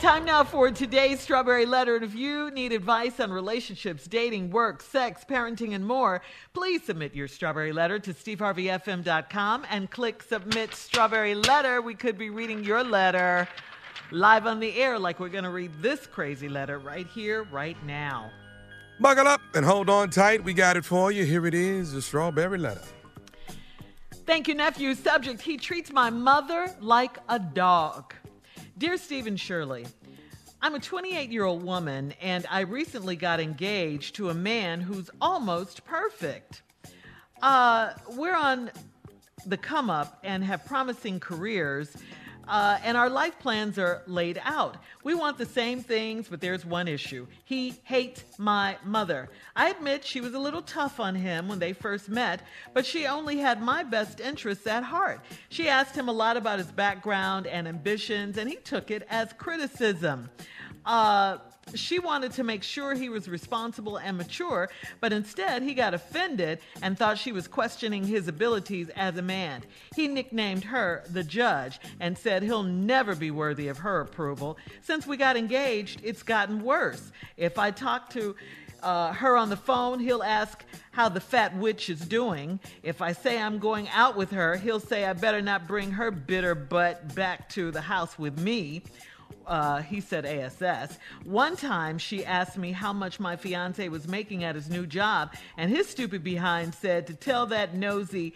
Time now for today's Strawberry Letter. And if you need advice on relationships, dating, work, sex, parenting, and more, please submit your Strawberry Letter to steveharveyfm.com and click Submit Strawberry Letter. We could be reading your letter live on the air, like we're going to read this crazy letter right here, right now. Buckle up and hold on tight. We got it for you. Here it is the Strawberry Letter. Thank you, nephew. Subject He treats my mother like a dog. Dear Stephen Shirley, I'm a 28 year old woman and I recently got engaged to a man who's almost perfect. Uh, we're on the come up and have promising careers, uh, and our life plans are laid out. We want the same things, but there's one issue. He hates my mother. I admit she was a little tough on him when they first met, but she only had my best interests at heart. She asked him a lot about his background and ambitions, and he took it as criticism. Uh, she wanted to make sure he was responsible and mature, but instead he got offended and thought she was questioning his abilities as a man. He nicknamed her the judge and said he'll never be worthy of her approval. Since we got engaged, it's gotten worse. If I talk to uh, her on the phone, he'll ask how the fat witch is doing. If I say I'm going out with her, he'll say I better not bring her bitter butt back to the house with me uh, he said ASS. One time she asked me how much my fiance was making at his new job, and his stupid behind said to tell that nosy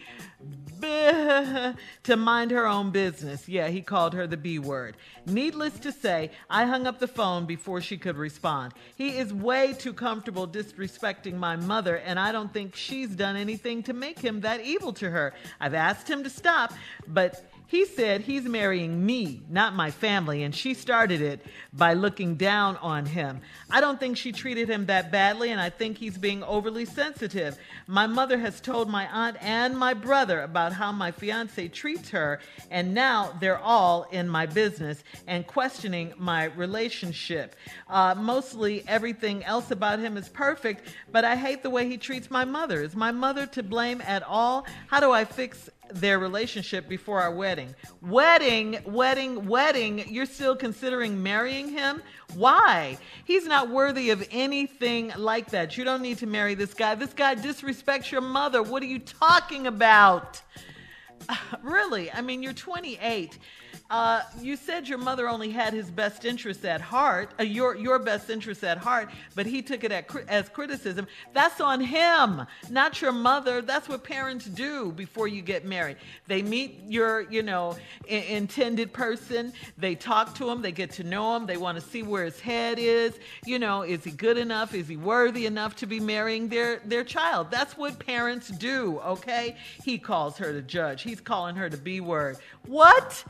to mind her own business. Yeah, he called her the B word. Needless to say, I hung up the phone before she could respond. He is way too comfortable disrespecting my mother, and I don't think she's done anything to make him that evil to her. I've asked him to stop, but he said he's marrying me, not my family, and she started it by looking down on him. I don't think she treated him that badly, and I think he's being overly sensitive. My mother has told my aunt and my brother about how my fiance treats her, and now they're all in my business and questioning my relationship. Uh, mostly everything else about him is perfect, but I hate the way he treats my mother. Is my mother to blame at all? How do I fix their relationship before our wedding. Wedding, wedding, wedding. You're still considering marrying him? Why? He's not worthy of anything like that. You don't need to marry this guy. This guy disrespects your mother. What are you talking about? really? I mean, you're 28. Uh, you said your mother only had his best interests at heart, uh, your your best interests at heart, but he took it at, as criticism. That's on him, not your mother. That's what parents do before you get married. They meet your, you know, I- intended person. They talk to him. They get to know him. They want to see where his head is. You know, is he good enough? Is he worthy enough to be marrying their their child? That's what parents do. Okay. He calls her the judge. He's calling her the B word. What?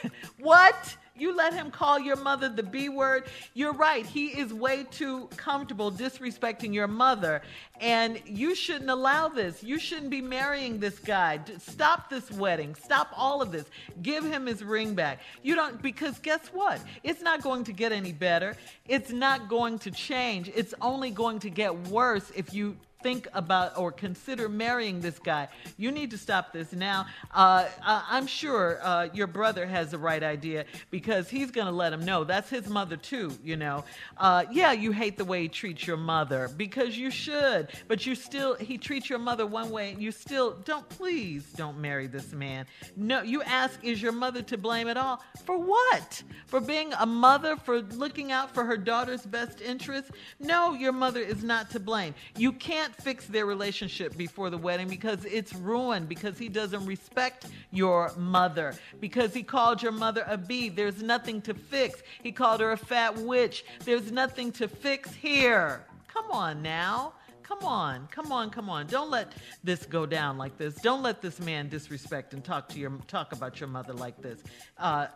what? You let him call your mother the B word? You're right. He is way too comfortable disrespecting your mother. And you shouldn't allow this. You shouldn't be marrying this guy. Stop this wedding. Stop all of this. Give him his ring back. You don't, because guess what? It's not going to get any better. It's not going to change. It's only going to get worse if you think about or consider marrying this guy. You need to stop this now. Uh, I'm sure uh, your brother has the right idea because he's going to let him know that's his mother too. You know, uh, yeah, you hate the way he treats your mother because you should, but you still he treats your mother one way. And you still don't. Please don't marry this man. No, you ask, is your mother to blame at all? For what? For being a mother? For looking out for her daughter's best interests? No, your mother is not to blame. You can't fix their relationship before the wedding because it's ruined, because he doesn't respect your mother, because he called your mother a bee. There's nothing to fix. He called her a fat witch. There's nothing to fix here. Come on now. Come on, come on, come on. Don't let this go down like this. Don't let this man disrespect and talk to your talk about your mother like this. Uh,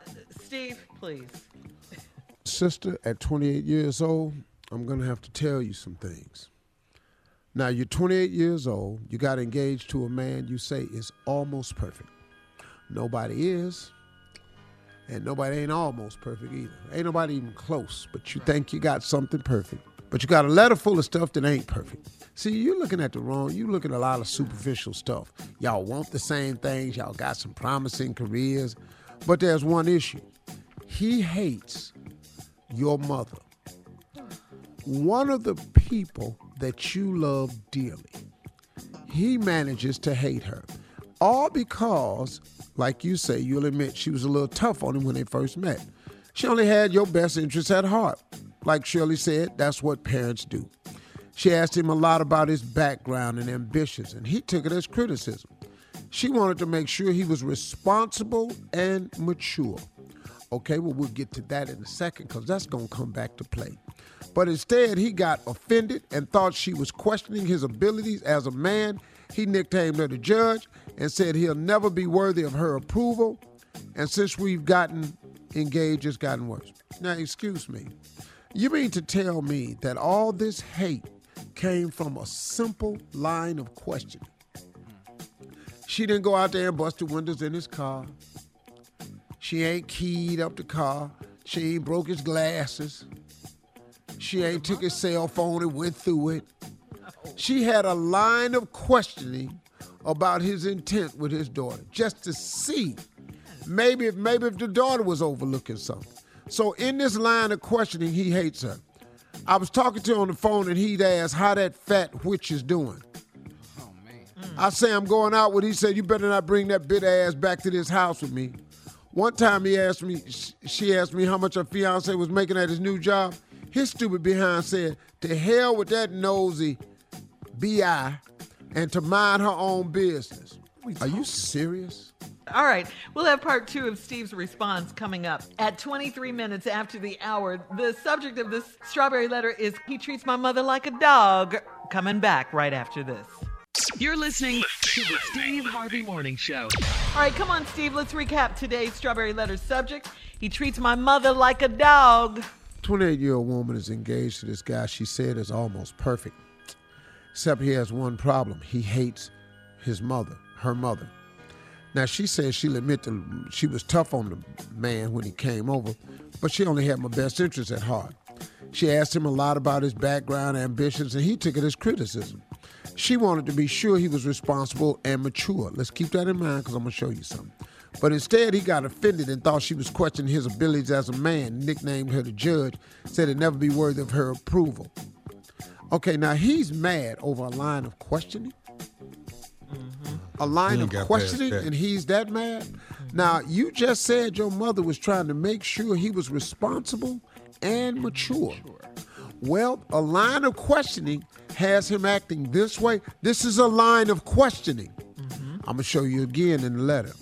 Steve, please. Sister, at 28 years old, I'm going to have to tell you some things. Now, you're 28 years old, you got engaged to a man you say is almost perfect. Nobody is, and nobody ain't almost perfect either. Ain't nobody even close, but you think you got something perfect. But you got a letter full of stuff that ain't perfect. See, you're looking at the wrong, you're looking at a lot of superficial stuff. Y'all want the same things, y'all got some promising careers, but there's one issue. He hates your mother, one of the people that you love dearly, he manages to hate her. All because, like you say, you'll admit she was a little tough on him when they first met. She only had your best interests at heart. Like Shirley said, that's what parents do. She asked him a lot about his background and ambitions, and he took it as criticism. She wanted to make sure he was responsible and mature. Okay, well, we'll get to that in a second because that's going to come back to play. But instead, he got offended and thought she was questioning his abilities as a man. He nicknamed her the judge and said he'll never be worthy of her approval. And since we've gotten engaged, it's gotten worse. Now, excuse me. You mean to tell me that all this hate came from a simple line of questioning? She didn't go out there and bust the windows in his car. She ain't keyed up the car. She ain't broke his glasses. She ain't took his cell phone and went through it. She had a line of questioning about his intent with his daughter, just to see maybe if maybe if the daughter was overlooking something. So in this line of questioning, he hates her. I was talking to him on the phone and he'd ask how that fat witch is doing. Oh man. Mm. I say I'm going out with. He said you better not bring that bit ass back to this house with me. One time he asked me, she asked me how much her fiance was making at his new job. His stupid behind said, to hell with that nosy BI and to mind her own business. Are you serious? All right, we'll have part two of Steve's response coming up at 23 minutes after the hour. The subject of this strawberry letter is He Treats My Mother Like a Dog. Coming back right after this. You're listening to the Steve Harvey Morning Show. All right, come on, Steve. Let's recap today's strawberry letter subject. He treats my mother like a dog. 28 year old woman is engaged to this guy she said is almost perfect. Except he has one problem. He hates his mother, her mother. Now she says she'll admit that she was tough on the man when he came over, but she only had my best interest at heart. She asked him a lot about his background, ambitions, and he took it as criticism. She wanted to be sure he was responsible and mature. Let's keep that in mind because I'm going to show you something. But instead, he got offended and thought she was questioning his abilities as a man, nicknamed her the judge, said it'd never be worthy of her approval. Okay, now he's mad over a line of questioning a line of questioning and he's that mad? Now, you just said your mother was trying to make sure he was responsible and mature. Well, a line of questioning has him acting this way. This is a line of questioning. Mm-hmm. I'm going to show you again in the letter.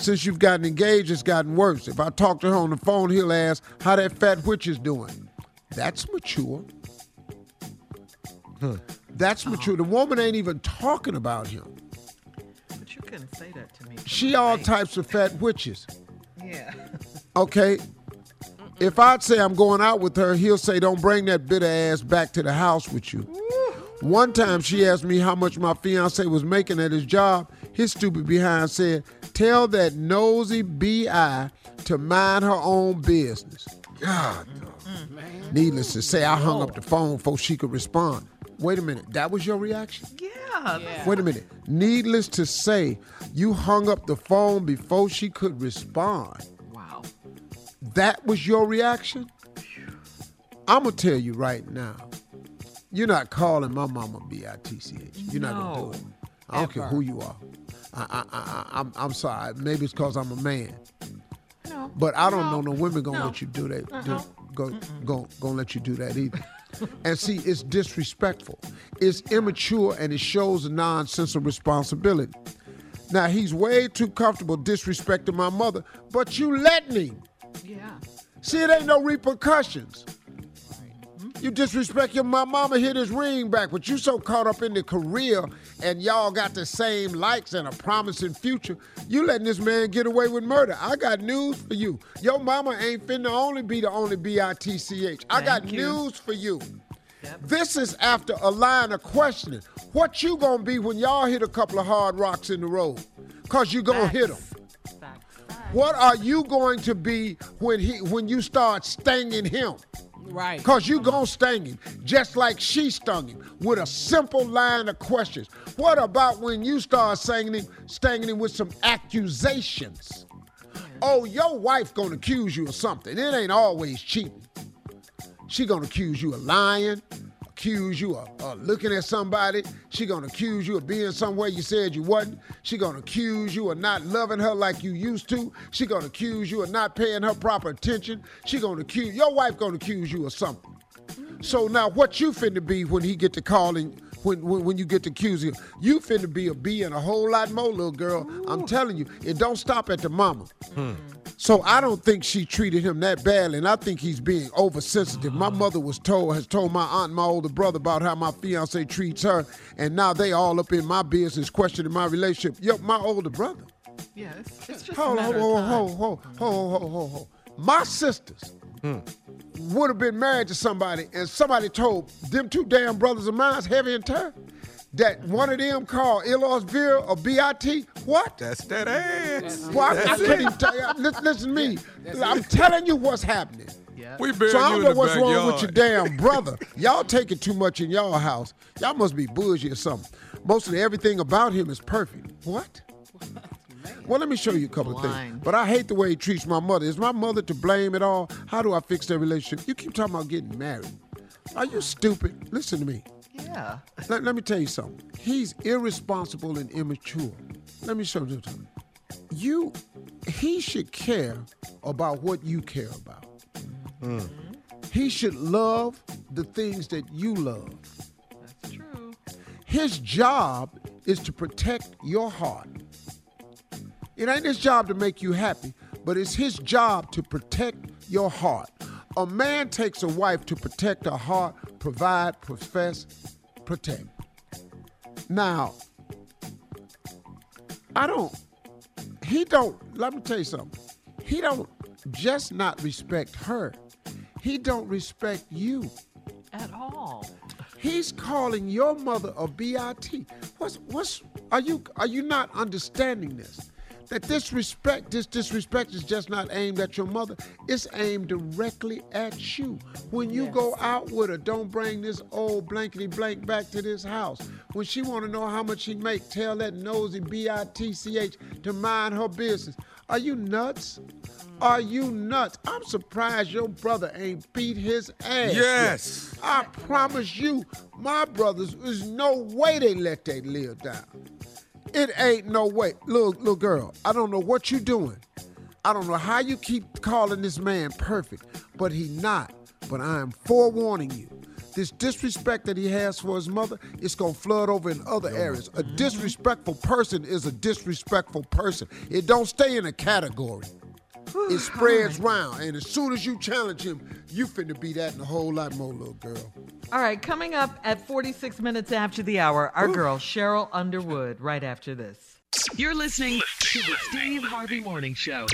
Since you've gotten engaged, it's gotten worse. If I talk to her on the phone, he'll ask how that fat witch is doing. That's mature. Huh. That's oh. mature. The woman ain't even talking about him But you couldn't say that to me. She all types of fat witches. Yeah. Okay. If I'd say I'm going out with her, he'll say, "Don't bring that bitter ass back to the house with you." One time she asked me how much my fiance was making at his job. His stupid behind said, "Tell that nosy bi to mind her own business." God. Mm-hmm. Needless to say, I hung up the phone before she could respond. Wait a minute, that was your reaction? Yeah. yeah. Wait a minute. Needless to say, you hung up the phone before she could respond. Wow. That was your reaction? I'm going to tell you right now. You're not calling my mama B-I-T-C-H. You're no, not going to do it. I don't ever. care who you are. I, I, I, I'm, I'm sorry. Maybe it's because I'm a man. No. But I don't no. know no women gonna no. let you do that. Uh-huh. Do, go, go, gonna let you do that either and see, it's disrespectful. It's immature and it shows a nonsense of responsibility. Now, he's way too comfortable disrespecting my mother, but you let me. Yeah. See, it ain't no repercussions. You disrespect your my mama hit his ring back, but you so caught up in the career and y'all got the same likes and a promising future. You letting this man get away with murder. I got news for you. Your mama ain't finna only be the only B-I-T-C-H. I got you. news for you. Yep. This is after a line of questioning. What you gonna be when y'all hit a couple of hard rocks in the road? Cause you gonna Facts. hit them. What are you going to be when he when you start stinging him? Right. Because you going to sting him, just like she stung him, with a simple line of questions. What about when you start stinging him, stinging him with some accusations? Oh, your wife going to accuse you of something. It ain't always cheating. She gonna accuse you of lying, accuse you of, of looking at somebody. She gonna accuse you of being somewhere you said you wasn't. She gonna accuse you of not loving her like you used to. She gonna accuse you of not paying her proper attention. She gonna accuse your wife gonna accuse you of something. So now what you finna be when he get to calling when, when when you get to accusing him? You finna be a B and a whole lot more, little girl. I'm telling you, it don't stop at the mama. Hmm. So I don't think she treated him that badly, and I think he's being oversensitive. My hmm. mother was told, has told my aunt and my older brother about how my fiance treats her, and now they all up in my business, questioning my relationship. Yo, my older brother. Yes, it's, it's just Hold a on, matter hold of on, time. hold, hold, hold, hold, hold, hold. My sisters would have been married to somebody, and somebody told them two damn brothers of mine, Heavy and Tur, that one of them called Elos Beer or BIT. What? That's that ass. Well, I, I That's can't it. even tell you. Listen, listen to me. I'm telling you what's happening. Yeah. We buried So I don't in know what's backyard. wrong with your damn brother. Y'all taking too much in y'all house. Y'all must be bougie or something. Mostly everything about him is perfect. What? Well, let me show you a couple of things. But I hate the way he treats my mother. Is my mother to blame at all? How do I fix their relationship? You keep talking about getting married. Are you stupid? Listen to me. Yeah. Let, let me tell you something. He's irresponsible and immature. Let me show you something. You, he should care about what you care about. Mm-hmm. He should love the things that you love. That's true. His job is to protect your heart. It ain't his job to make you happy, but it's his job to protect your heart. A man takes a wife to protect her heart, provide, profess, protect. Now, I don't, he don't, let me tell you something. He don't just not respect her. He don't respect you. At all. He's calling your mother a BIT. What's what's are you are you not understanding this? That disrespect, this disrespect is just not aimed at your mother. It's aimed directly at you. When you go out with her, don't bring this old blankety blank back to this house. When she want to know how much she make, tell that nosy B-I-T-C-H to mind her business. Are you nuts? Are you nuts? I'm surprised your brother ain't beat his ass. yet. Yes. I promise you, my brothers, there's no way they let they live down. It ain't no way. Little, little girl, I don't know what you doing. I don't know how you keep calling this man perfect, but he not. But I am forewarning you. This disrespect that he has for his mother, it's gonna flood over in other areas. A mm-hmm. disrespectful person is a disrespectful person. It don't stay in a category. It spreads round, and as soon as you challenge him, you finna be that and a whole lot more, little girl. All right, coming up at 46 minutes after the hour, our girl Cheryl Underwood, right after this. You're listening to the Steve Harvey Morning Show.